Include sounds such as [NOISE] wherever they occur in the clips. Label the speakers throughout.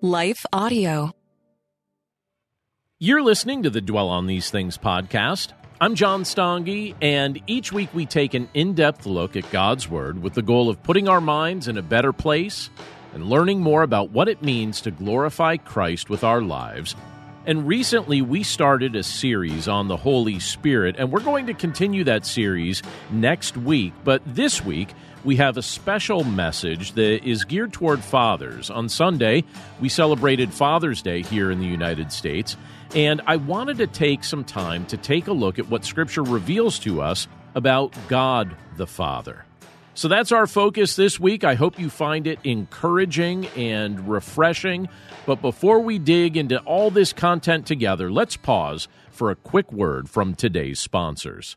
Speaker 1: Life Audio.
Speaker 2: You're listening to the Dwell on These Things podcast. I'm John Stange, and each week we take an in depth look at God's Word with the goal of putting our minds in a better place and learning more about what it means to glorify Christ with our lives. And recently we started a series on the Holy Spirit, and we're going to continue that series next week. But this week, we have a special message that is geared toward fathers. On Sunday, we celebrated Father's Day here in the United States, and I wanted to take some time to take a look at what Scripture reveals to us about God the Father. So that's our focus this week. I hope you find it encouraging and refreshing. But before we dig into all this content together, let's pause for a quick word from today's sponsors.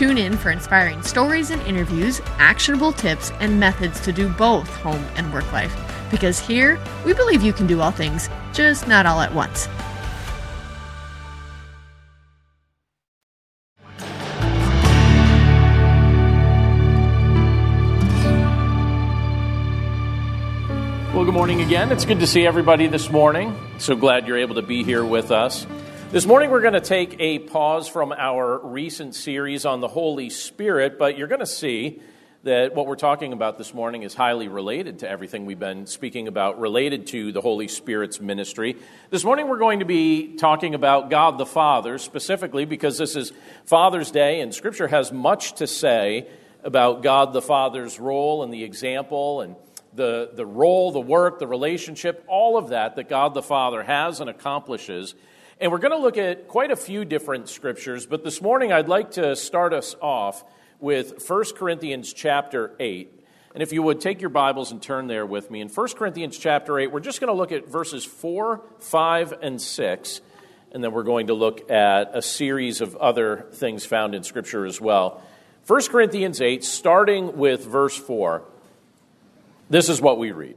Speaker 3: Tune in for inspiring stories and interviews, actionable tips, and methods to do both home and work life. Because here, we believe you can do all things, just not all at once.
Speaker 2: Well, good morning again. It's good to see everybody this morning. So glad you're able to be here with us. This morning, we're going to take a pause from our recent series on the Holy Spirit, but you're going to see that what we're talking about this morning is highly related to everything we've been speaking about related to the Holy Spirit's ministry. This morning, we're going to be talking about God the Father, specifically because this is Father's Day, and Scripture has much to say about God the Father's role and the example and the, the role, the work, the relationship, all of that that God the Father has and accomplishes and we're going to look at quite a few different scriptures, but this morning I'd like to start us off with 1 Corinthians chapter 8. And if you would take your Bibles and turn there with me. In 1 Corinthians chapter 8, we're just going to look at verses 4, 5, and 6. And then we're going to look at a series of other things found in Scripture as well. 1 Corinthians 8, starting with verse 4, this is what we read.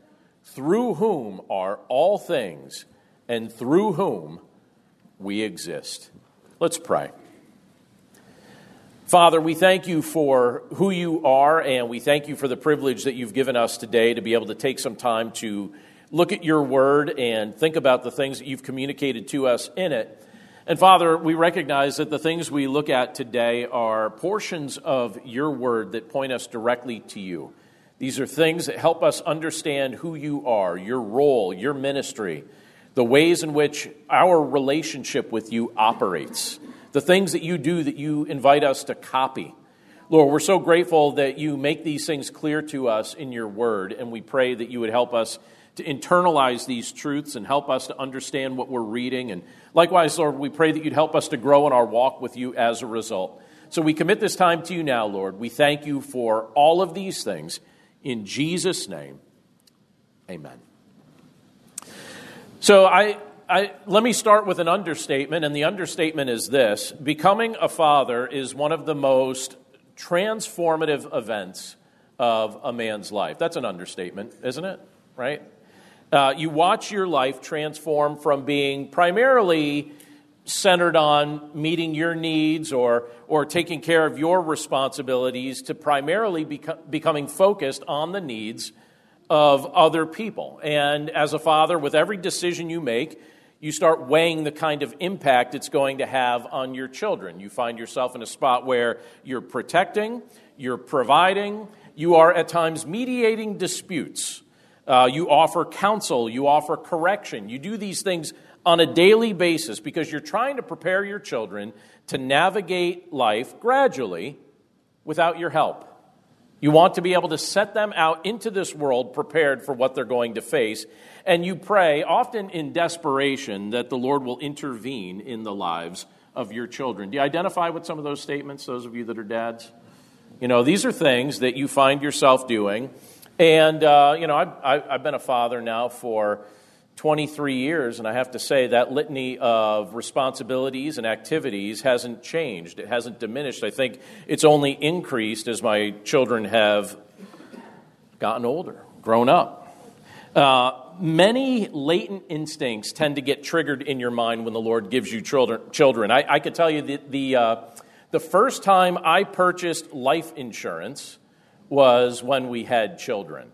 Speaker 2: through whom are all things, and through whom we exist. Let's pray. Father, we thank you for who you are, and we thank you for the privilege that you've given us today to be able to take some time to look at your word and think about the things that you've communicated to us in it. And Father, we recognize that the things we look at today are portions of your word that point us directly to you. These are things that help us understand who you are, your role, your ministry, the ways in which our relationship with you operates, the things that you do that you invite us to copy. Lord, we're so grateful that you make these things clear to us in your word, and we pray that you would help us to internalize these truths and help us to understand what we're reading. And likewise, Lord, we pray that you'd help us to grow in our walk with you as a result. So we commit this time to you now, Lord. We thank you for all of these things. In Jesus' name, amen. So I, I, let me start with an understatement, and the understatement is this Becoming a father is one of the most transformative events of a man's life. That's an understatement, isn't it? Right? Uh, you watch your life transform from being primarily centered on meeting your needs or, or taking care of your responsibilities to primarily beco- becoming focused on the needs of other people. And as a father, with every decision you make, you start weighing the kind of impact it's going to have on your children. You find yourself in a spot where you're protecting, you're providing, you are at times mediating disputes. Uh, you offer counsel, you offer correction. You do these things on a daily basis because you're trying to prepare your children to navigate life gradually without your help. You want to be able to set them out into this world prepared for what they're going to face. And you pray, often in desperation, that the Lord will intervene in the lives of your children. Do you identify with some of those statements, those of you that are dads? You know, these are things that you find yourself doing. And, uh, you know, I've, I've been a father now for 23 years, and I have to say that litany of responsibilities and activities hasn't changed. It hasn't diminished. I think it's only increased as my children have gotten older, grown up. Uh, many latent instincts tend to get triggered in your mind when the Lord gives you children. children. I, I could tell you that the, uh, the first time I purchased life insurance was when we had children.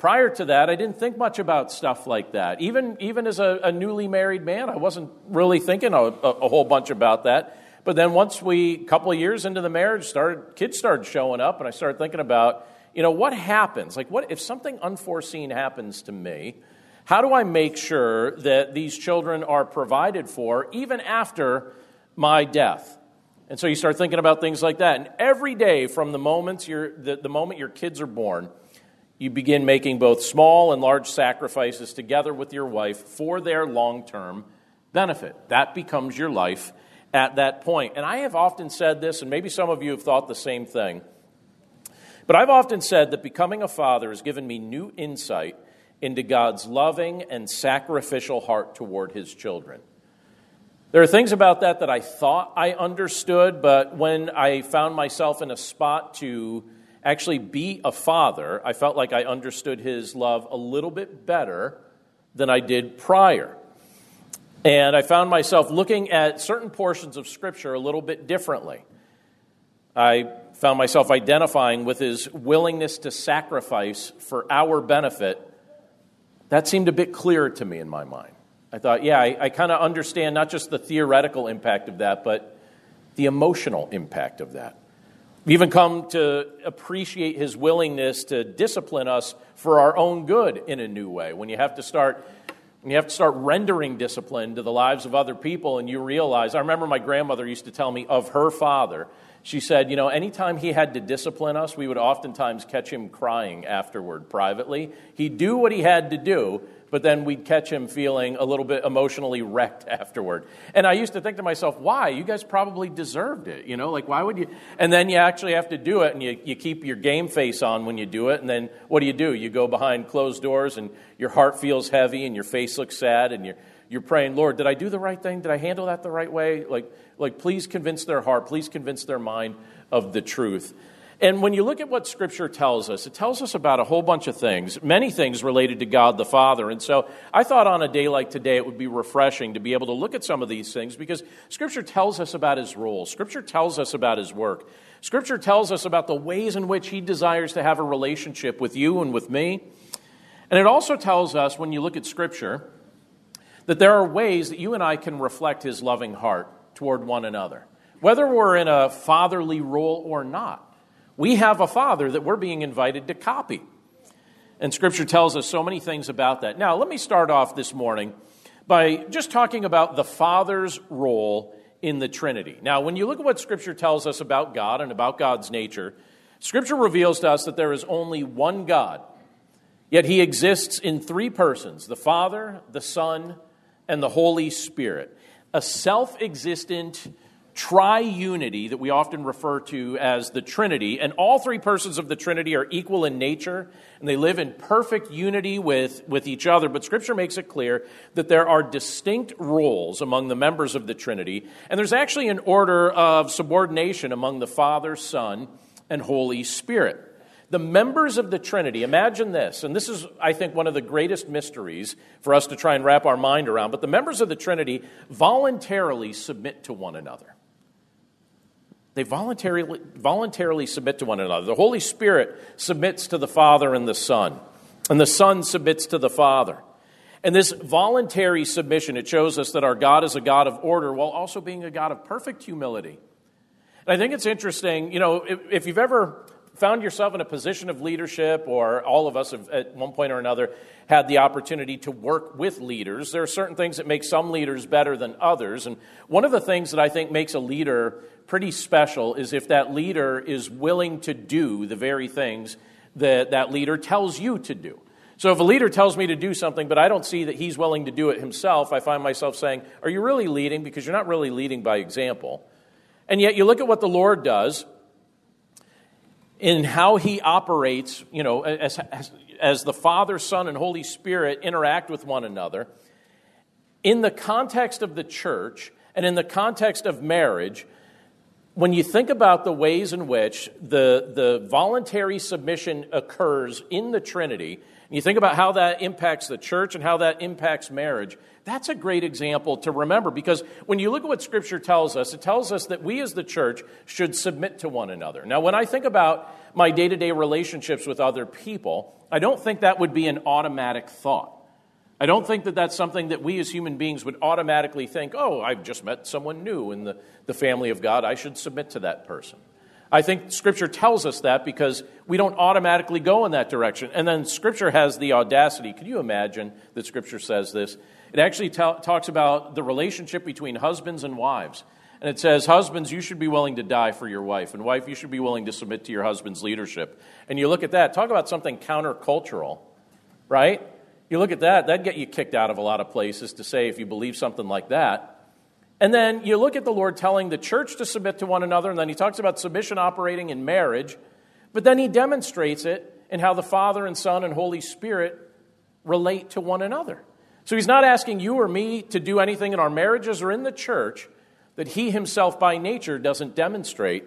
Speaker 2: Prior to that, I didn't think much about stuff like that. Even, even as a, a newly married man, I wasn't really thinking a, a, a, whole bunch about that. But then once we, a couple of years into the marriage, started kids started showing up, and I started thinking about, you know, what happens? Like, what if something unforeseen happens to me? How do I make sure that these children are provided for even after my death? And so you start thinking about things like that. And every day, from the moment, the, the moment your kids are born, you begin making both small and large sacrifices together with your wife for their long term benefit. That becomes your life at that point. And I have often said this, and maybe some of you have thought the same thing, but I've often said that becoming a father has given me new insight into God's loving and sacrificial heart toward his children. There are things about that that I thought I understood, but when I found myself in a spot to actually be a father, I felt like I understood his love a little bit better than I did prior. And I found myself looking at certain portions of Scripture a little bit differently. I found myself identifying with his willingness to sacrifice for our benefit. That seemed a bit clearer to me in my mind. I thought, yeah, I, I kind of understand not just the theoretical impact of that, but the emotional impact of that. We even come to appreciate his willingness to discipline us for our own good in a new way. When you have to start when you have to start rendering discipline to the lives of other people and you realize I remember my grandmother used to tell me of her father. She said, you know, anytime he had to discipline us, we would oftentimes catch him crying afterward privately. He'd do what he had to do, but then we'd catch him feeling a little bit emotionally wrecked afterward. And I used to think to myself, why? You guys probably deserved it. You know, like, why would you? And then you actually have to do it, and you, you keep your game face on when you do it. And then what do you do? You go behind closed doors, and your heart feels heavy, and your face looks sad, and you're, you're praying, Lord, did I do the right thing? Did I handle that the right way? Like, like, please convince their heart, please convince their mind of the truth. And when you look at what Scripture tells us, it tells us about a whole bunch of things, many things related to God the Father. And so I thought on a day like today it would be refreshing to be able to look at some of these things because Scripture tells us about His role, Scripture tells us about His work, Scripture tells us about the ways in which He desires to have a relationship with you and with me. And it also tells us, when you look at Scripture, that there are ways that you and I can reflect His loving heart toward one another, whether we're in a fatherly role or not. We have a father that we're being invited to copy. And scripture tells us so many things about that. Now, let me start off this morning by just talking about the father's role in the Trinity. Now, when you look at what scripture tells us about God and about God's nature, scripture reveals to us that there is only one God. Yet he exists in three persons the Father, the Son, and the Holy Spirit. A self existent triunity that we often refer to as the Trinity. And all three persons of the Trinity are equal in nature, and they live in perfect unity with, with each other. But Scripture makes it clear that there are distinct roles among the members of the Trinity, and there's actually an order of subordination among the Father, Son, and Holy Spirit. The members of the Trinity, imagine this, and this is, I think, one of the greatest mysteries for us to try and wrap our mind around, but the members of the Trinity voluntarily submit to one another. They voluntarily, voluntarily submit to one another. The Holy Spirit submits to the Father and the Son, and the Son submits to the Father. And this voluntary submission, it shows us that our God is a God of order while also being a God of perfect humility. And I think it's interesting, you know, if, if you've ever found yourself in a position of leadership, or all of us have at one point or another had the opportunity to work with leaders, there are certain things that make some leaders better than others. And one of the things that I think makes a leader pretty special is if that leader is willing to do the very things that that leader tells you to do. So if a leader tells me to do something, but I don't see that he's willing to do it himself, I find myself saying, Are you really leading? Because you're not really leading by example. And yet you look at what the Lord does in how he operates, you know, as, as, as, the Father, Son, and Holy Spirit interact with one another, in the context of the church and in the context of marriage, when you think about the ways in which the, the voluntary submission occurs in the Trinity, and you think about how that impacts the church and how that impacts marriage, that's a great example to remember because when you look at what Scripture tells us, it tells us that we as the church should submit to one another. Now, when I think about my day to day relationships with other people, I don't think that would be an automatic thought. I don't think that that's something that we as human beings would automatically think, oh, I've just met someone new in the, the family of God. I should submit to that person. I think Scripture tells us that because we don't automatically go in that direction. And then Scripture has the audacity. Can you imagine that Scripture says this? It actually talks about the relationship between husbands and wives. And it says, Husbands, you should be willing to die for your wife. And wife, you should be willing to submit to your husband's leadership. And you look at that, talk about something countercultural, right? You look at that, that'd get you kicked out of a lot of places to say if you believe something like that. And then you look at the Lord telling the church to submit to one another, and then he talks about submission operating in marriage, but then he demonstrates it in how the Father and Son and Holy Spirit relate to one another. So he's not asking you or me to do anything in our marriages or in the church that he himself by nature doesn't demonstrate,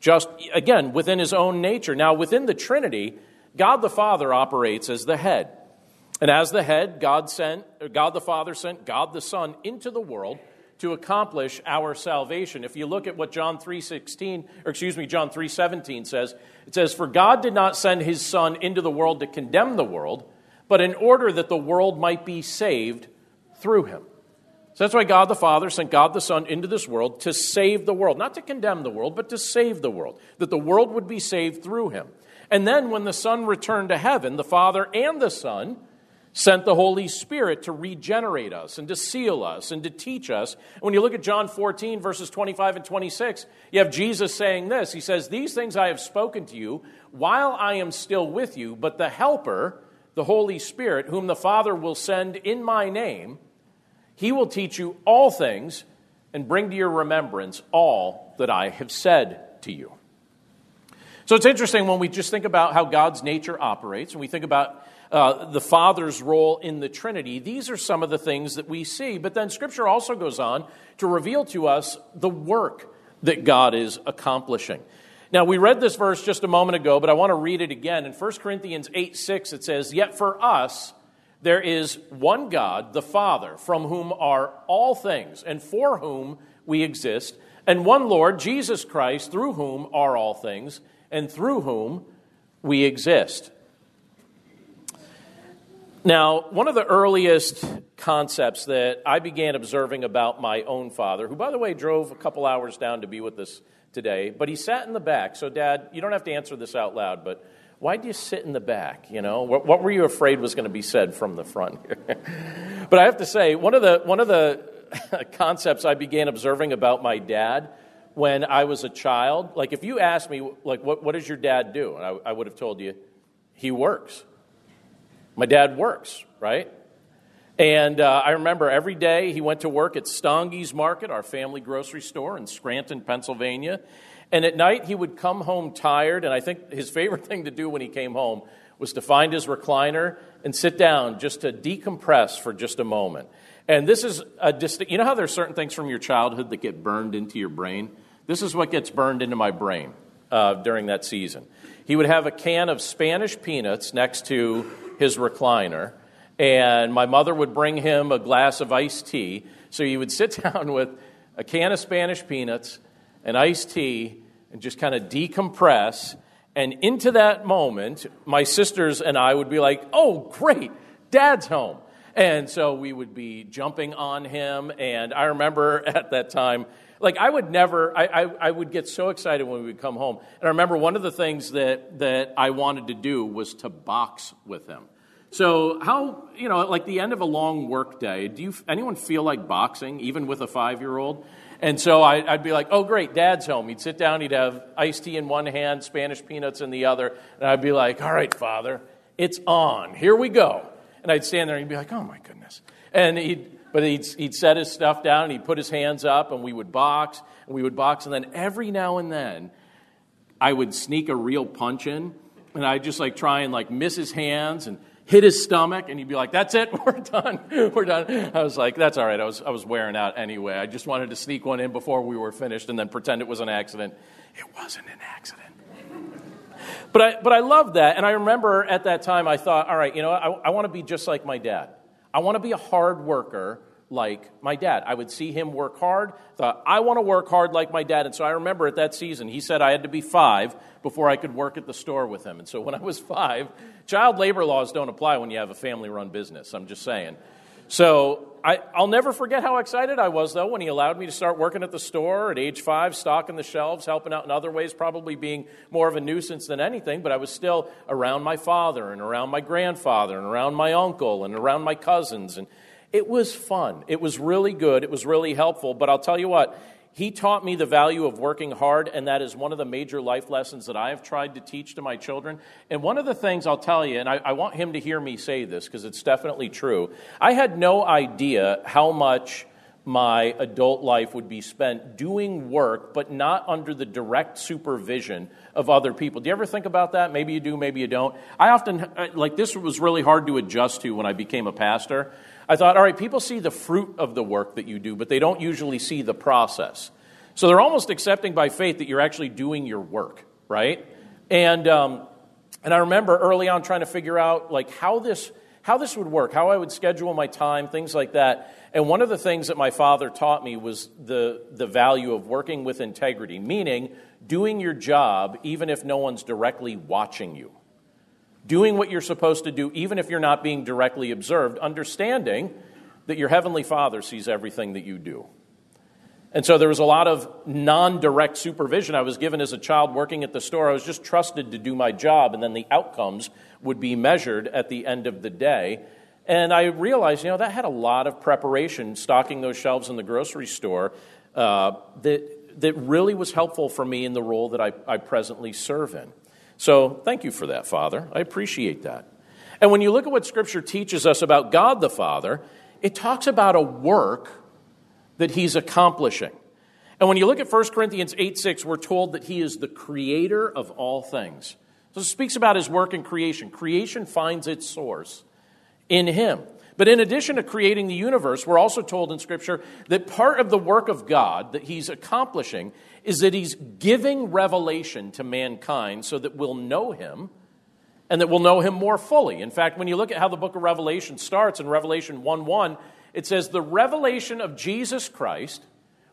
Speaker 2: just again, within his own nature. Now, within the Trinity, God the Father operates as the head. And as the head, God sent, God the Father sent God the Son into the world to accomplish our salvation. If you look at what John 3:16 or excuse me John 3:17 says, it says for God did not send his son into the world to condemn the world, but in order that the world might be saved through him. So that's why God the Father sent God the Son into this world to save the world, not to condemn the world, but to save the world, that the world would be saved through him. And then when the Son returned to heaven, the Father and the Son sent the Holy Spirit to regenerate us and to seal us and to teach us. when you look at John 14, verses 25 and 26, you have Jesus saying this He says, These things I have spoken to you while I am still with you, but the Helper, the Holy Spirit, whom the Father will send in my name, he will teach you all things and bring to your remembrance all that I have said to you. So it's interesting when we just think about how God's nature operates, and we think about uh, the Father's role in the Trinity, these are some of the things that we see. But then Scripture also goes on to reveal to us the work that God is accomplishing. Now, we read this verse just a moment ago, but I want to read it again. In 1 Corinthians 8 6, it says, Yet for us, there is one God, the Father, from whom are all things and for whom we exist, and one Lord, Jesus Christ, through whom are all things and through whom we exist. Now, one of the earliest concepts that I began observing about my own father, who, by the way, drove a couple hours down to be with us today, but he sat in the back. So, Dad, you don't have to answer this out loud, but why do you sit in the back? You know, what, what were you afraid was going to be said from the front here? [LAUGHS] but I have to say, one of the one of the [LAUGHS] concepts I began observing about my dad when I was a child, like if you asked me, like, what, what does your dad do? And I, I would have told you, he works. My dad works, right? And uh, I remember every day he went to work at Stange's Market, our family grocery store in Scranton, Pennsylvania. And at night he would come home tired, and I think his favorite thing to do when he came home was to find his recliner and sit down just to decompress for just a moment. And this is a distinct, you know how there's certain things from your childhood that get burned into your brain? This is what gets burned into my brain uh, during that season. He would have a can of Spanish peanuts next to his recliner, and my mother would bring him a glass of iced tea. So he would sit [LAUGHS] down with a can of Spanish peanuts, an iced tea, and just kind of decompress. And into that moment, my sisters and I would be like, oh, great, dad's home. And so we would be jumping on him. And I remember [LAUGHS] at that time, like I would never, I, I, I, would get so excited when we would come home. And I remember one of the things that, that I wanted to do was to box with him. So how, you know, like the end of a long work day, do you, anyone feel like boxing, even with a five-year-old? And so I, would be like, oh, great, dad's home. He'd sit down, he'd have iced tea in one hand, Spanish peanuts in the other. And I'd be like, all right, father, it's on. Here we go. And I'd stand there and he'd be like, oh, my goodness. And he'd, but he'd, he'd set his stuff down and he'd put his hands up and we would box and we would box. And then every now and then, I would sneak a real punch in and I'd just like try and like miss his hands and hit his stomach, and he'd be like, That's it, [LAUGHS] we're done, we're done. I was like, That's all right, I was, I was wearing out anyway. I just wanted to sneak one in before we were finished and then pretend it was an accident. It wasn't an accident. But I, but I loved that, and I remember at that time I thought, all right, you know, I, I want to be just like my dad. I want to be a hard worker like my dad. I would see him work hard, thought, I want to work hard like my dad. And so I remember at that season, he said I had to be five before I could work at the store with him. And so [LAUGHS] when I was five, child labor laws don't apply when you have a family run business. I'm just saying. So I, will never forget how excited I was, though, when he allowed me to start working at the store at age five, stocking the shelves, helping out in other ways, probably being more of a nuisance than anything, but I was still around my father and around my grandfather and around my uncle and around my cousins. And it was fun. It was really good. It was really helpful. But I'll tell you what, he taught me the value of working hard, and that is one of the major life lessons that I have tried to teach to my children. And one of the things I'll tell you, and I, I want him to hear me say this because it's definitely true, I had no idea how much my adult life would be spent doing work, but not under the direct supervision of other people. Do you ever think about that? Maybe you do, maybe you don't. I often, uh, like, this was really hard to adjust to when I became a pastor I thought, all right, people see the fruit of the work that you do, but they don't usually see the process. So they're almost accepting by faith that you're actually doing your work, right? And, um, and I remember early on trying to figure out like how this, how this would work, how I would schedule my time, things like that. And one of the things that my father taught me was the, the value of working with integrity, meaning doing your job even if no one's directly watching you doing what you're supposed to do, even if you're not being directly observed, understanding that your Heavenly Father sees everything that you do. And so there was a lot of non direct supervision I was given as a child working at the store. I was just trusted to do my job, and then the outcomes would be measured at the end of the day. And I realized, you know, that had a lot of preparation, stocking those shelves in the grocery store, uh, that, that really was helpful for me in the role that I, I presently serve in. So thank you for that, Father. I appreciate that. And when you look at what Scripture teaches us about God the Father, it talks about a work that He's accomplishing. And when you look at 1 Corinthians 8 6, we're told that He is the creator of all things. So it speaks about His work in creation. Creation finds its source in Him. But in addition to creating the universe, we're also told in Scripture that part of the work of God that He's accomplishing is that He's giving revelation to mankind so that we'll know Him and that we'll know Him more fully. In fact, when you look at how the book of Revelation starts in Revelation 1 1, it says, The revelation of Jesus Christ,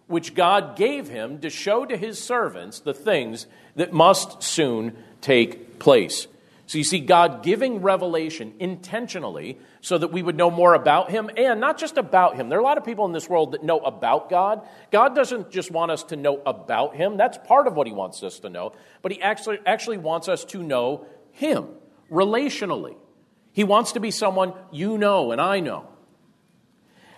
Speaker 2: which God gave Him to show to His servants the things that must soon take place. So you see God giving revelation intentionally so that we would know more about Him and not just about Him. There are a lot of people in this world that know about God. God doesn't just want us to know about Him, that's part of what He wants us to know, but He actually, actually wants us to know Him relationally. He wants to be someone you know and I know.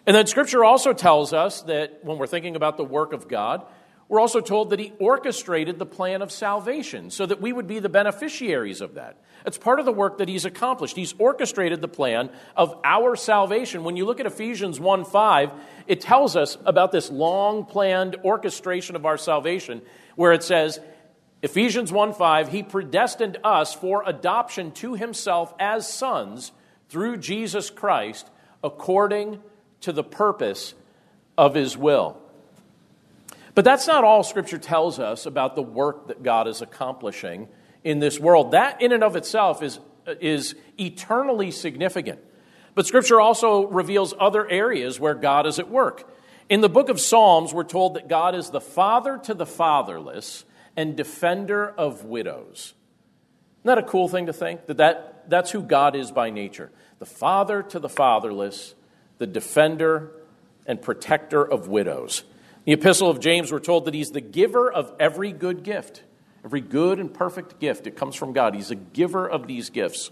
Speaker 2: And then Scripture also tells us that when we're thinking about the work of God, We're also told that he orchestrated the plan of salvation so that we would be the beneficiaries of that. It's part of the work that he's accomplished. He's orchestrated the plan of our salvation. When you look at Ephesians 1 5, it tells us about this long planned orchestration of our salvation, where it says, Ephesians 1 5, he predestined us for adoption to himself as sons through Jesus Christ according to the purpose of his will. But that's not all Scripture tells us about the work that God is accomplishing in this world. That, in and of itself, is, is eternally significant. But Scripture also reveals other areas where God is at work. In the book of Psalms, we're told that God is the father to the fatherless and defender of widows. Isn't that a cool thing to think? That, that that's who God is by nature the father to the fatherless, the defender and protector of widows. The epistle of James, we're told that he's the giver of every good gift. Every good and perfect gift, it comes from God. He's a giver of these gifts.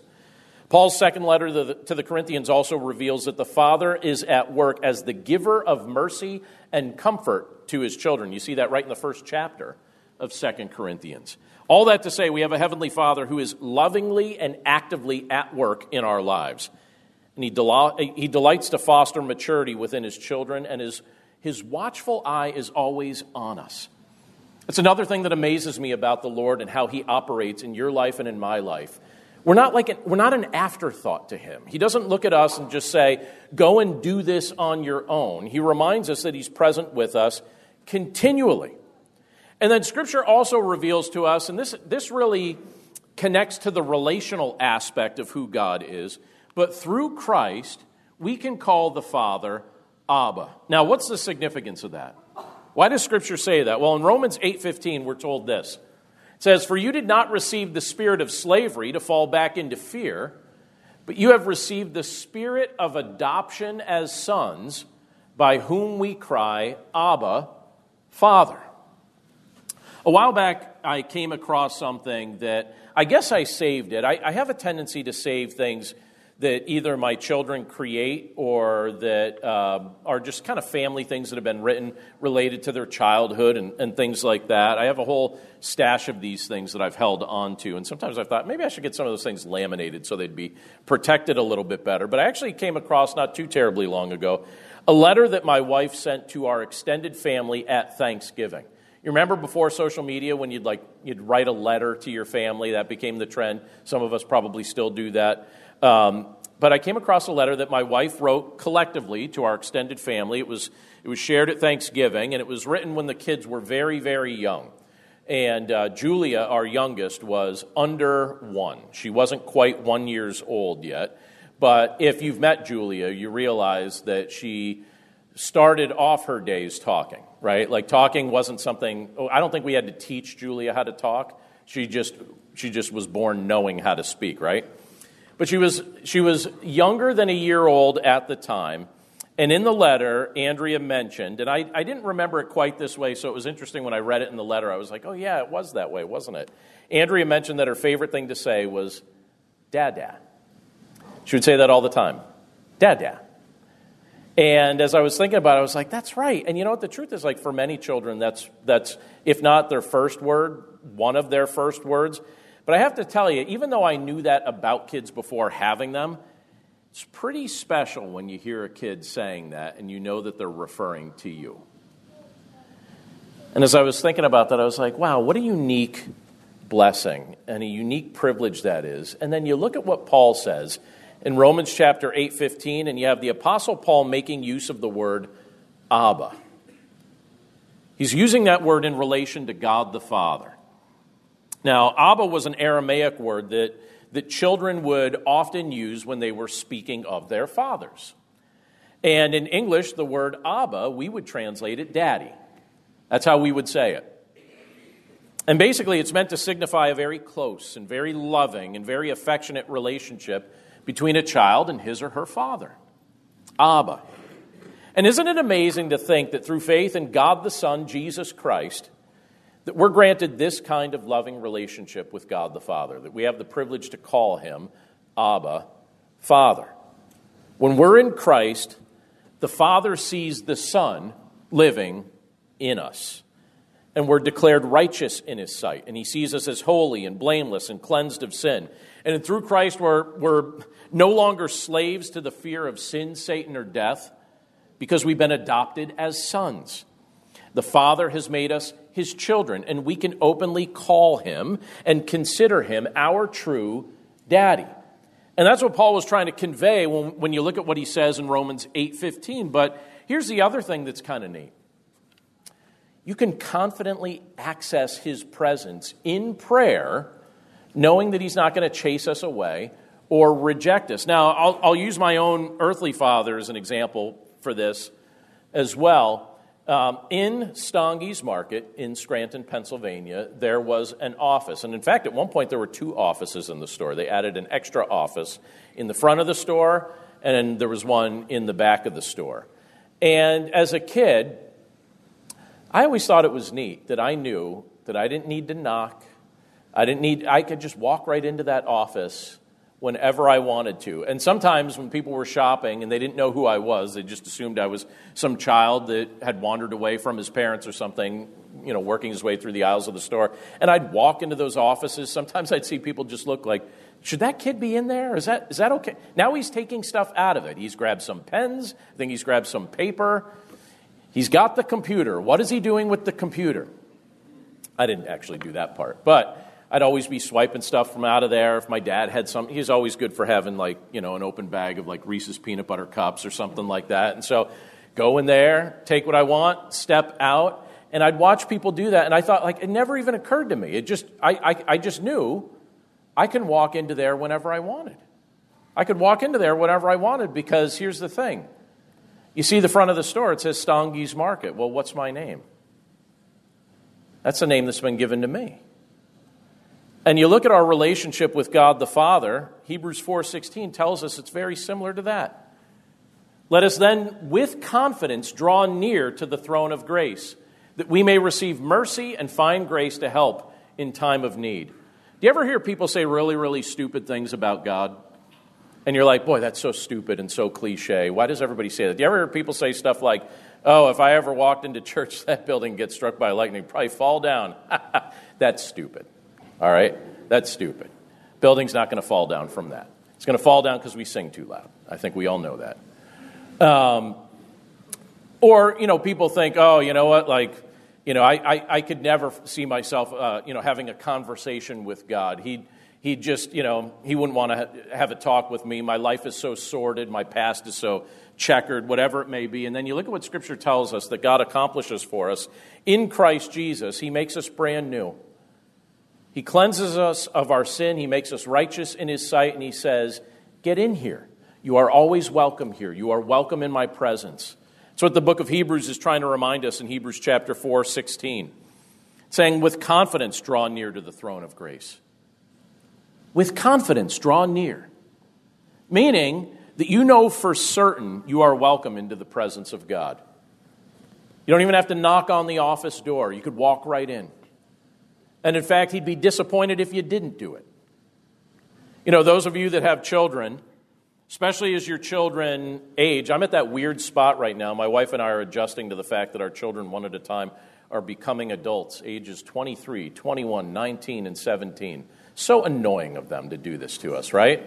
Speaker 2: Paul's second letter to the, to the, Corinthians also reveals that the Father is at work as the giver of mercy and comfort to his children. You see that right in the first chapter of Second Corinthians. All that to say, we have a Heavenly Father who is lovingly and actively at work in our lives. And he, del- he delights to foster maturity within his children, and his, his watchful eye is always on us. It's another thing that amazes me about the Lord and how he operates in your life and in my life. We're not, like an, we're not an afterthought to him. He doesn't look at us and just say, Go and do this on your own. He reminds us that he's present with us continually. And then Scripture also reveals to us, and this, this really connects to the relational aspect of who God is, but through Christ, we can call the Father Abba. Now, what's the significance of that? Why does Scripture say that? Well, in Romans 8:15, we're told this. It says, For you did not receive the spirit of slavery to fall back into fear, but you have received the spirit of adoption as sons, by whom we cry, Abba, Father. A while back, I came across something that I guess I saved it. I, I have a tendency to save things that either my children create or that uh, are just kind of family things that have been written related to their childhood and, and, things like that. I have a whole stash of these things that I've held on to. And sometimes I thought maybe I should get some of those things laminated so they'd be protected a little bit better. But I actually came across not too terribly long ago a letter that my wife sent to our extended family at Thanksgiving. You remember before social media when you'd like you'd write a letter to your family that became the trend. Some of us probably still do that. Um, but I came across a letter that my wife wrote collectively to our extended family. It was it was shared at Thanksgiving, and it was written when the kids were very very young. And uh, Julia, our youngest, was under one. She wasn't quite one years old yet. But if you've met Julia, you realize that she started off her days talking right? Like talking wasn't something, oh, I don't think we had to teach Julia how to talk. She just, she just was born knowing how to speak, right? But she was, she was younger than a year old at the time. And in the letter, Andrea mentioned, and I, I didn't remember it quite this way, so it was interesting when I read it in the letter. I was like, oh, yeah, it was that way, wasn't it? Andrea mentioned that her favorite thing to say was, Dada. She would say that all the time. Dada. And as I was thinking about it, I was like, that's right. And you know what? The truth is, like, for many children, that's, that's if not their first word, one of their first words. But I have to tell you, even though I knew that about kids before having them, it's pretty special when you hear a kid saying that and you know that they're referring to you. And as I was thinking about that, I was like, wow, what a unique blessing and a unique privilege that is. And then you look at what Paul says in Romans chapter 8:15 and you have the apostle Paul making use of the word Abba. He's using that word in relation to God the Father. Now, Abba was an Aramaic word that, that children would often use when they were speaking of their fathers. And in English, the word Abba, we would translate it daddy. That's how we would say it. And basically, it's meant to signify a very close and very loving and very affectionate relationship between a child and his or her father. Abba. And isn't it amazing to think that through faith in God the Son, Jesus Christ, that we're granted this kind of loving relationship with God the Father, that we have the privilege to call him Abba, Father. When we're in Christ, the Father sees the Son living in us. and we're declared righteous in his sight. And he sees us as holy and blameless and cleansed of sin. And through Christ, we're, we're no longer slaves to the fear of sin, Satan, or death because we've been adopted as sons. The Father has made us his children, and we can openly call him and consider him our true daddy. And that's what Paul was trying to convey when, when you look at what he says in Romans 8:15. But here's the other thing that's kind of neat. You can confidently access his presence in prayer, knowing that he's not going to chase us away or reject us. Now, I'll, I'll use my own earthly father as an example for this as well. Um, in Stanges Market in Scranton, Pennsylvania, there was an office. And in fact, at one point, there were two offices in the store. They added an extra office in the front of the store, and there was one in the back of the store. And as a kid, I always thought it was neat that I knew that I didn't need to knock. I didn't need I could just walk right into that office whenever I wanted to. And sometimes when people were shopping and they didn't know who I was, they just assumed I was some child that had wandered away from his parents or something, you know, working his way through the aisles of the store. And I'd walk into those offices. Sometimes I'd see people just look like, should that kid be in there? Is that, is that okay? Now he's taking stuff out of it. He's grabbed some pens. I think he's grabbed some paper. He's got the computer. What is he doing with the computer? I didn't actually do that part. But I'd always be swiping stuff from out of there. If my dad had some, he's always good for having like, you know, an open bag of like Reese's peanut butter cups or something like that. And so go in there, take what I want, step out. And I'd watch people do that. And I thought, like, it never even occurred to me. It just, I, I, I just knew I can walk into there whenever I wanted. I could walk into there whenever I wanted because here's the thing. You see the front of the store, it says Stanges Market. Well, what's my name? That's a name that's been given to me. And you look at our relationship with God the Father, Hebrews 4:16 tells us it's very similar to that. Let us then with confidence draw near to the throne of grace, that we may receive mercy and find grace to help in time of need. Do you ever hear people say really really stupid things about God? And you're like, "Boy, that's so stupid and so cliché. Why does everybody say that?" Do you ever hear people say stuff like, "Oh, if I ever walked into church, [LAUGHS] that building gets struck by lightning, probably fall down." [LAUGHS] that's stupid. All right? That's stupid. Building's not going to fall down from that. It's going to fall down because we sing too loud. I think we all know that. Um, or, you know, people think, oh, you know what, like, you know, I, I, I could never see myself, uh, you know, having a conversation with God. He'd, he'd just, you know, he wouldn't want to have a talk with me. My life is so sordid, my past is so checkered, whatever it may be. And then you look at what Scripture tells us that God accomplishes for us in Christ Jesus. He makes us brand new. He cleanses us of our sin. He makes us righteous in His sight. And He says, Get in here. You are always welcome here. You are welcome in my presence. That's what the book of Hebrews is trying to remind us in Hebrews chapter 4, 16. Saying, With confidence, draw near to the throne of grace. With confidence, draw near. Meaning that you know for certain you are welcome into the presence of God. You don't even have to knock on the office door, you could walk right in. And in fact, he'd be disappointed if you didn't do it. You know, those of you that have children, especially as your children age, I'm at that weird spot right now. My wife and I are adjusting to the fact that our children, one at a time, are becoming adults, ages 23, 21, 19, and 17. So annoying of them to do this to us, right?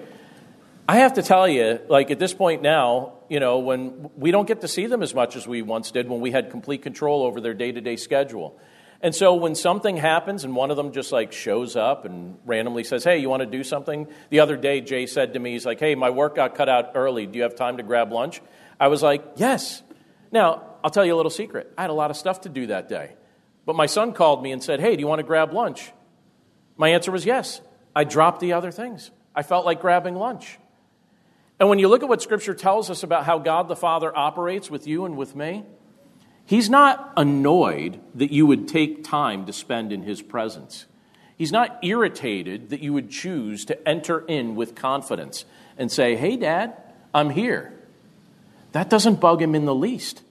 Speaker 2: I have to tell you, like at this point now, you know, when we don't get to see them as much as we once did when we had complete control over their day to day schedule. And so when something happens and one of them just like shows up and randomly says, Hey, you want to do something? The other day, Jay said to me, He's like, Hey, my work got cut out early. Do you have time to grab lunch? I was like, Yes. Now, I'll tell you a little secret. I had a lot of stuff to do that day. But my son called me and said, Hey, do you want to grab lunch? My answer was yes. I dropped the other things. I felt like grabbing lunch. And when you look at what Scripture tells us about how God the Father operates with you and with me, He's not annoyed that you would take time to spend in his presence. He's not irritated that you would choose to enter in with confidence and say, Hey, Dad, I'm here. That doesn't bug him in the least.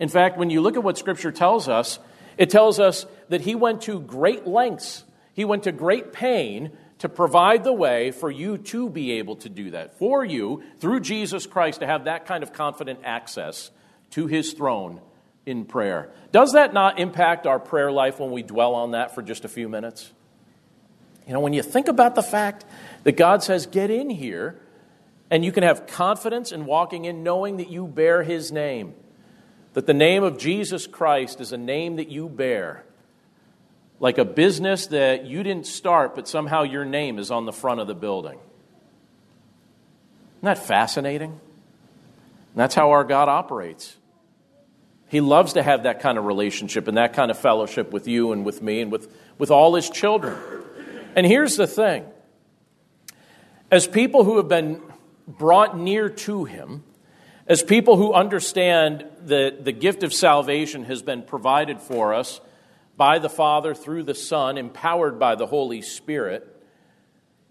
Speaker 2: In fact, when you look at what Scripture tells us, it tells us that he went to great lengths, he went to great pain to provide the way for you to be able to do that, for you, through Jesus Christ, to have that kind of confident access to his throne in prayer. Does that not impact our prayer life when we dwell on that for just a few minutes? You know, when you think about the fact that God says, get in here, and you can have confidence in walking in knowing that you bear His name, that the name of Jesus Christ is a name that you bear. Like a business that you didn't start, but somehow your name is on the front of the building. Isn't that fascinating? And that's how our God operates. He loves to have that kind of relationship and that kind of fellowship with you and with me and with, with all his children. And here's the thing as people who have been brought near to him, as people who understand that the gift of salvation has been provided for us by the Father through the Son, empowered by the Holy Spirit,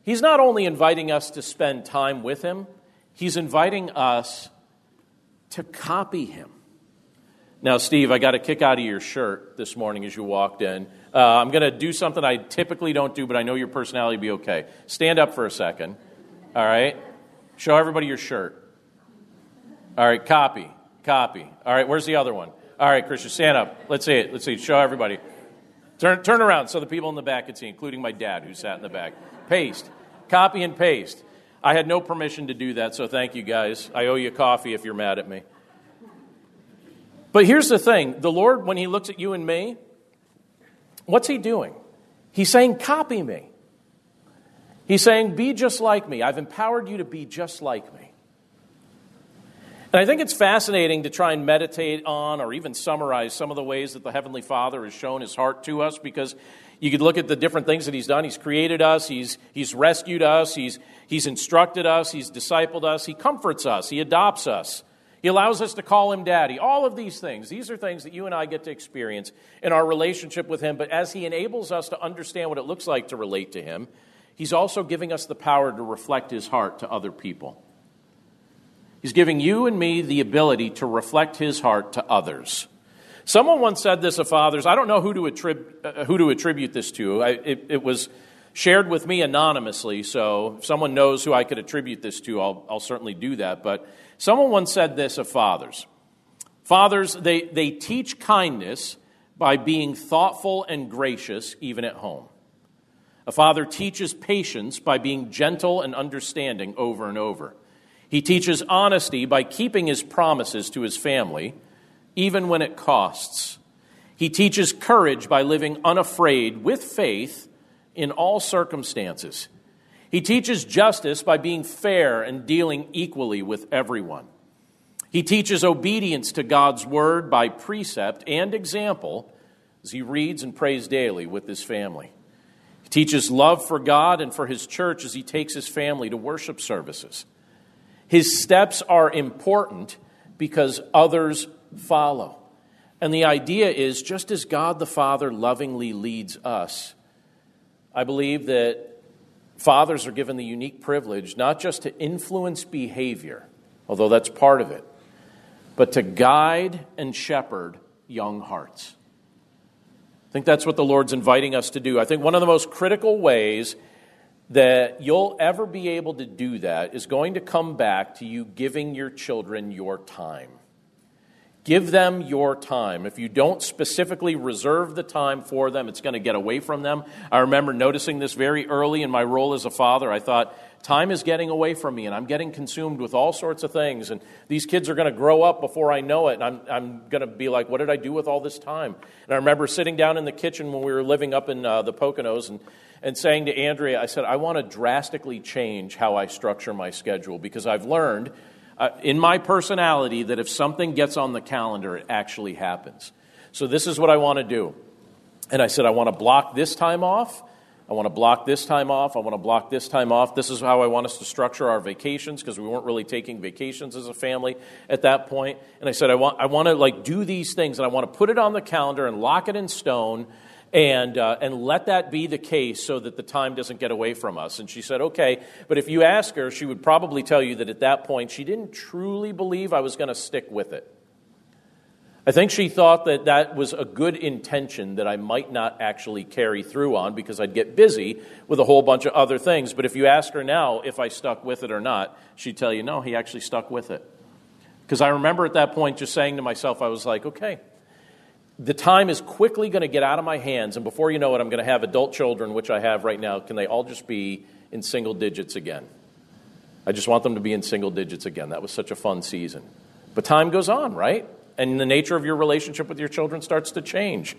Speaker 2: he's not only inviting us to spend time with him, He's inviting us to copy him. Now, Steve, I got a kick out of your shirt this morning as you walked in. Uh, I'm going to do something I typically don't do, but I know your personality will be okay. Stand up for a second. All right? Show everybody your shirt. All right, copy. Copy. All right, where's the other one? All right, Christian, stand up. Let's see it. Let's see. it. Show everybody. Turn, turn around so the people in the back can see, including my dad who sat in the back. Paste. Copy and paste. I had no permission to do that, so thank you guys. I owe you coffee if you're mad at me. But here's the thing the Lord, when He looks at you and me, what's He doing? He's saying, Copy me. He's saying, Be just like me. I've empowered you to be just like me. And I think it's fascinating to try and meditate on or even summarize some of the ways that the Heavenly Father has shown His heart to us because you could look at the different things that he's done. He's created us, he's, he's rescued us, he's, he's instructed us, he's discipled us, he comforts us, he adopts us. He allows us to call him daddy. All of these things, these are things that you and I get to experience in our relationship with him. But as he enables us to understand what it looks like to relate to him, he's also giving us the power to reflect his heart to other people. He's giving you and me the ability to reflect his heart to others. Someone once said this of fathers. I don't know who to, attrib- uh, who to attribute this to. I, it, it, was shared with me anonymously, so if someone knows who I could attribute this to, I'll, I'll certainly do that. But someone once said this of fathers Fathers, they, they teach kindness by being thoughtful and gracious, even at home. A father teaches patience by being gentle and understanding over and over. He teaches honesty by keeping his promises to his family even when it costs. He teaches courage by living unafraid with faith in all circumstances. He teaches justice by being fair and dealing equally with everyone. He teaches obedience to God's word by precept and example as he reads and prays daily with his family. He teaches love for God and for his church as he takes his family to worship services. His steps are important because others follow. And the idea is just as God the Father lovingly leads us, I believe that fathers are given the unique privilege not just to influence behavior, although that's part of it, but to guide and shepherd young hearts. I think that's what the Lord's inviting us to do. I think one of the most critical ways that you'll ever be able to do that is going to come back to you giving your children your time. Give them your time. If you don't specifically reserve the time for them, it's going to get away from them. I remember noticing this very early in my role as a father. I thought, time is getting away from me, and I'm getting consumed with all sorts of things. And these kids are going to grow up before I know it, and I'm, I'm going to be like, what did I do with all this time? And I remember sitting down in the kitchen when we were living up in uh, the Poconos and, and saying to Andrea, I said, I want to drastically change how I structure my schedule because I've learned Uh, in my personality that if something gets on the calendar, it actually happens. So this is what I want to do. And I said, I want to block this time off. I want to block this time off. I want to block this time off. This is how I want us to structure our vacations because we weren't really taking vacations as a family at that point. And I said, I want, I want to like do these things and I want to put it on the calendar and lock it in stone and, uh, and let that be the case so that the time doesn't get away from us. And she said, okay. But if you ask her, she would probably tell you that at that point she didn't truly believe I was going to stick with it. I think she thought that that was a good intention that I might not actually carry through on because I'd get busy with a whole bunch of other things. But if you ask her now if I stuck with it or not, she'd tell you, no, he actually stuck with it. Because I remember at that point just saying to myself, I was like, okay, the time is quickly going to get out of my hands, and before you know it, I'm going to have adult children, which I have right now. Can they all just be in single digits again? I just want them to be in single digits again. That was such a fun season. But time goes on, right? And the nature of your relationship with your children starts to change.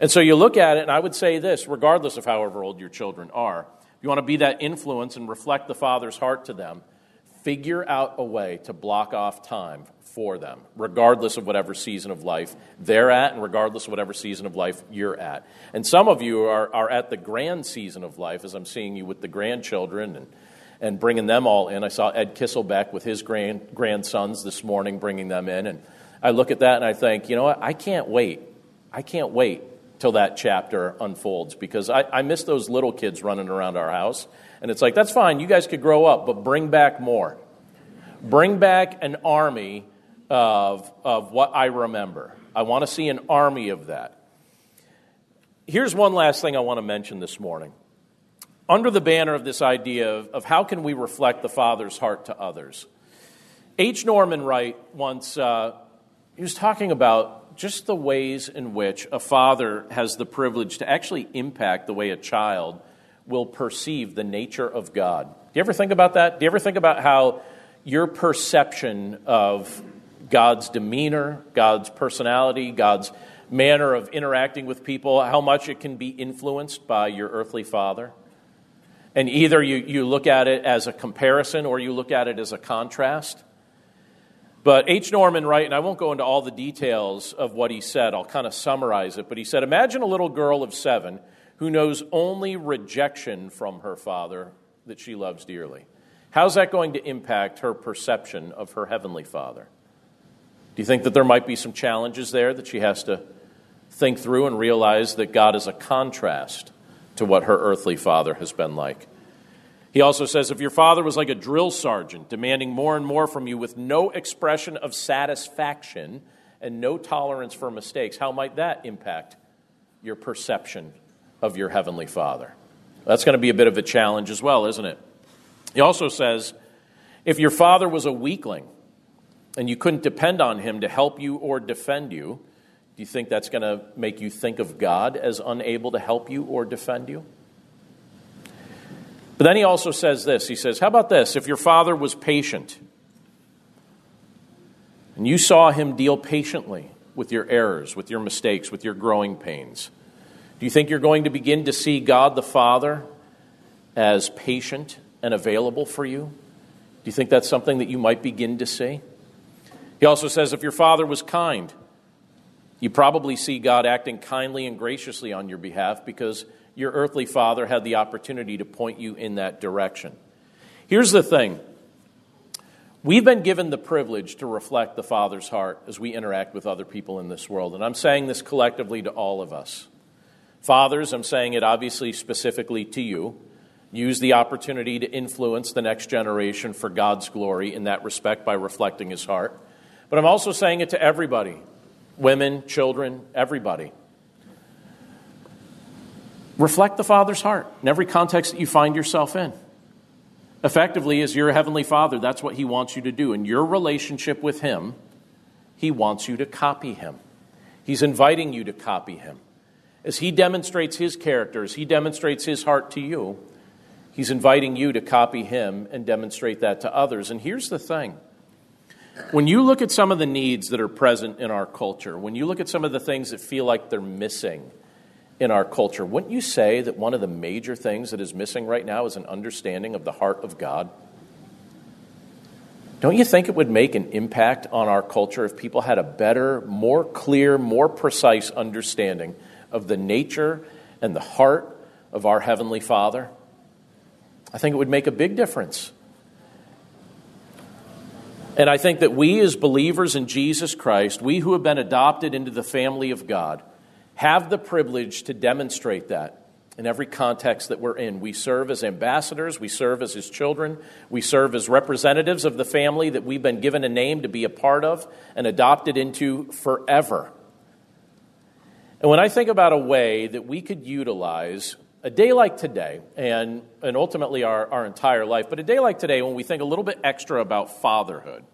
Speaker 2: And so you look at it, and I would say this regardless of however old your children are, if you want to be that influence and reflect the Father's heart to them, figure out a way to block off time for them, regardless of whatever season of life they're at and regardless of whatever season of life you're at. And some of you are, are at the grand season of life, as I'm seeing you with the grandchildren and, and bringing them all in. I saw Ed Kisselbeck with his grand, grandsons this morning, bringing them in. And I look at that and I think, you know what? I can't wait. I can't wait till that chapter unfolds because I, I miss those little kids running around our house. And it's like, that's fine, you guys could grow up, but bring back more. Bring back an army of, of what I remember. I want to see an army of that. Here's one last thing I want to mention this morning. Under the banner of this idea of, of how can we reflect the Father's heart to others, H. Norman Wright once uh, he was talking about just the ways in which a father has the privilege to actually impact the way a child will perceive the nature of God. Do you ever think about that? Do you ever think about how your perception of God's demeanor, God's personality, God's manner of interacting with people, how much it can be influenced by your earthly father? And either you, you look at it as a comparison or you look at it as a contrast. But H. Norman Wright, and I won't go into all the details of what he said, I'll kind of summarize it, but he said Imagine a little girl of seven who knows only rejection from her father that she loves dearly. How's that going to impact her perception of her heavenly father? Do you think that there might be some challenges there that she has to think through and realize that God is a contrast to what her earthly father has been like? He also says if your father was like a drill sergeant, demanding more and more from you with no expression of satisfaction and no tolerance for mistakes, how might that impact your perception of your heavenly father? That's going to be a bit of a challenge as well, isn't it? He also says if your father was a weakling and you couldn't depend on him to help you or defend you, do you think that's going to make you think of God as unable to help you or defend you? But then he also says this He says, How about this? If your father was patient and you saw him deal patiently with your errors, with your mistakes, with your growing pains, do you think you're going to begin to see God the Father as patient and available for you? Do you think that's something that you might begin to see? He also says, If your father was kind, you probably see God acting kindly and graciously on your behalf because your earthly father had the opportunity to point you in that direction. Here's the thing we've been given the privilege to reflect the Father's heart as we interact with other people in this world. And I'm saying this collectively to all of us. Fathers, I'm saying it obviously specifically to you. Use the opportunity to influence the next generation for God's glory in that respect by reflecting His heart. But I'm also saying it to everybody women, children, everybody. Reflect the Father's heart in every context that you find yourself in. Effectively, as your Heavenly Father, that's what He wants you to do. In your relationship with Him, He wants you to copy Him. He's inviting you to copy Him. As He demonstrates His character, as He demonstrates His heart to you, He's inviting you to copy Him and demonstrate that to others. And here's the thing when you look at some of the needs that are present in our culture, when you look at some of the things that feel like they're missing, in our culture. Wouldn't you say that one of the major things that is missing right now is an understanding of the heart of God? Don't you think it would make an impact on our culture if people had a better, more clear, more precise understanding of the nature and the heart of our Heavenly Father? I think it would make a big difference. And I think that we, as believers in Jesus Christ, we who have been adopted into the family of God, have the privilege to demonstrate that in every context that we're in. We serve as ambassadors, we serve as his children, we serve as representatives of the family that we've been given a name to be a part of and adopted into forever. And when I think about a way that we could utilize a day like today, and, and ultimately our, our entire life, but a day like today when we think a little bit extra about fatherhood,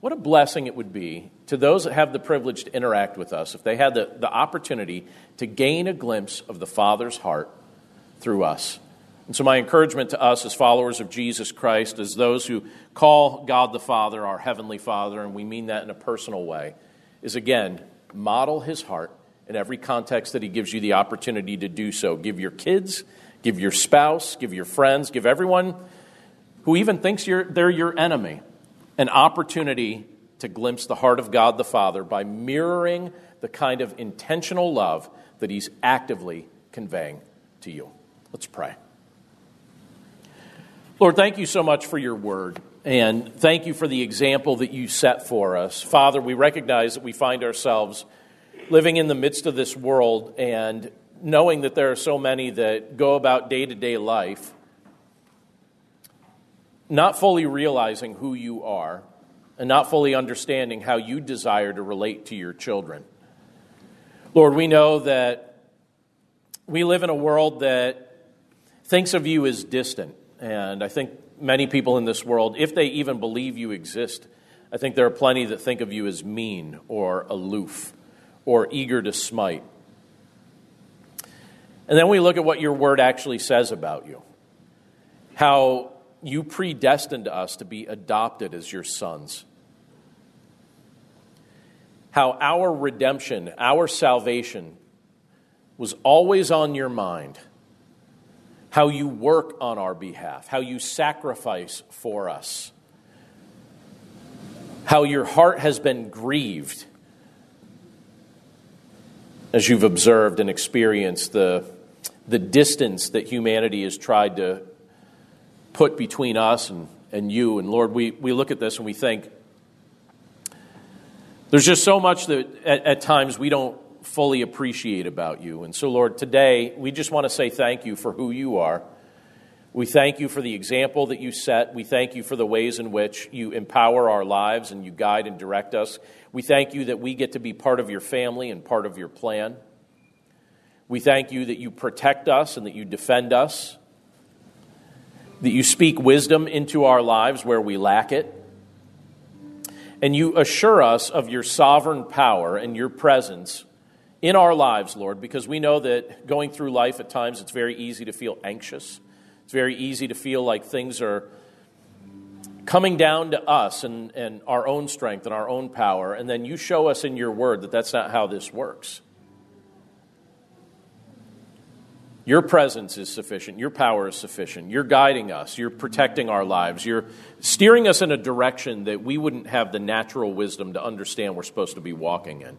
Speaker 2: What a blessing it would be to those that have the privilege to interact with us if they had the, the opportunity to gain a glimpse of the Father's heart through us. And so, my encouragement to us as followers of Jesus Christ, as those who call God the Father our Heavenly Father, and we mean that in a personal way, is again, model His heart in every context that He gives you the opportunity to do so. Give your kids, give your spouse, give your friends, give everyone who even thinks they're your enemy an opportunity to glimpse the heart of God the Father by mirroring the kind of intentional love that He's actively conveying to you. Let's pray. Lord, thank you so much for your word, and thank you for the example that you set for us. Father, we recognize that we find ourselves living in the midst of this world and knowing that there are so many that go about day to day life not fully realizing who you are and not fully understanding how you desire to relate to your children. Lord, we know that we live in a world that thinks of you as distant. And I think many people in this world, if they even believe you exist, I think there are plenty that think of you as mean or aloof or eager to smite. And then we look at what your word actually says about you. How you predestined us to be adopted as your sons. How our redemption, our salvation, was always on your mind how you work on our behalf, how you sacrifice for us, how your heart has been grieved as you've observed and experienced the, the distance that humanity has tried to put between us and, and you. And Lord, we, we look at this and we think there's just so much that at, at times we don't fully appreciate about you. And so, Lord, today we just want to say thank you for who you are. We thank you for the example that you set. We thank you for the ways in which you empower our lives and you guide and direct us. We thank you that we get to be part of your family and part of your plan. We thank you that you protect us and that you defend us, that you speak wisdom into our lives where we lack it, and you assure us of your sovereign power and your presence in our lives, Lord, because we know that going through life at times it's very easy to feel anxious. It's very easy to feel like things are coming down to us and, and our own strength and our own power. And then you show us in your word that that's not how this works. Your presence is sufficient. Your power is sufficient. You're guiding us. You're protecting our lives. You're steering us in a direction that we wouldn't have the natural wisdom to understand we're supposed to be walking in.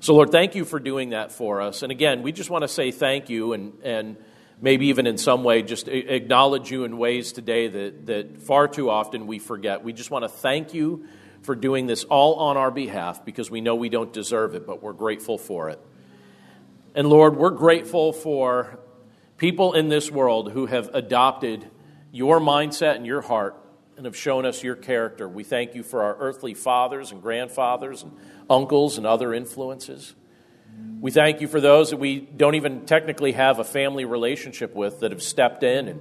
Speaker 2: So, Lord, thank you for doing that for us. And again, we just want to say thank you and, and maybe even in some way just acknowledge you in ways today that, that far too often we forget. We just want to thank you for doing this all on our behalf because we know we don't deserve it, but we're grateful for it. And Lord, we're grateful for people in this world who have adopted your mindset and your heart and have shown us your character. We thank you for our earthly fathers and grandfathers and uncles and other influences. We thank you for those that we don't even technically have a family relationship with that have stepped in and,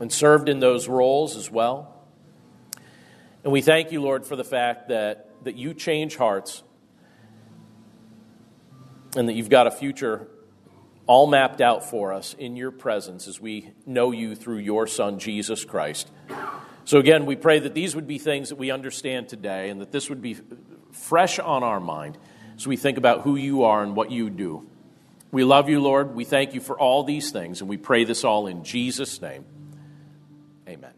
Speaker 2: and served in those roles as well. And we thank you, Lord, for the fact that, that you change hearts and that you've got a future all mapped out for us in your presence as we know you through your Son, Jesus Christ. So, again, we pray that these would be things that we understand today and that this would be fresh on our mind as we think about who you are and what you do. We love you, Lord. We thank you for all these things, and we pray this all in Jesus' name. Amen.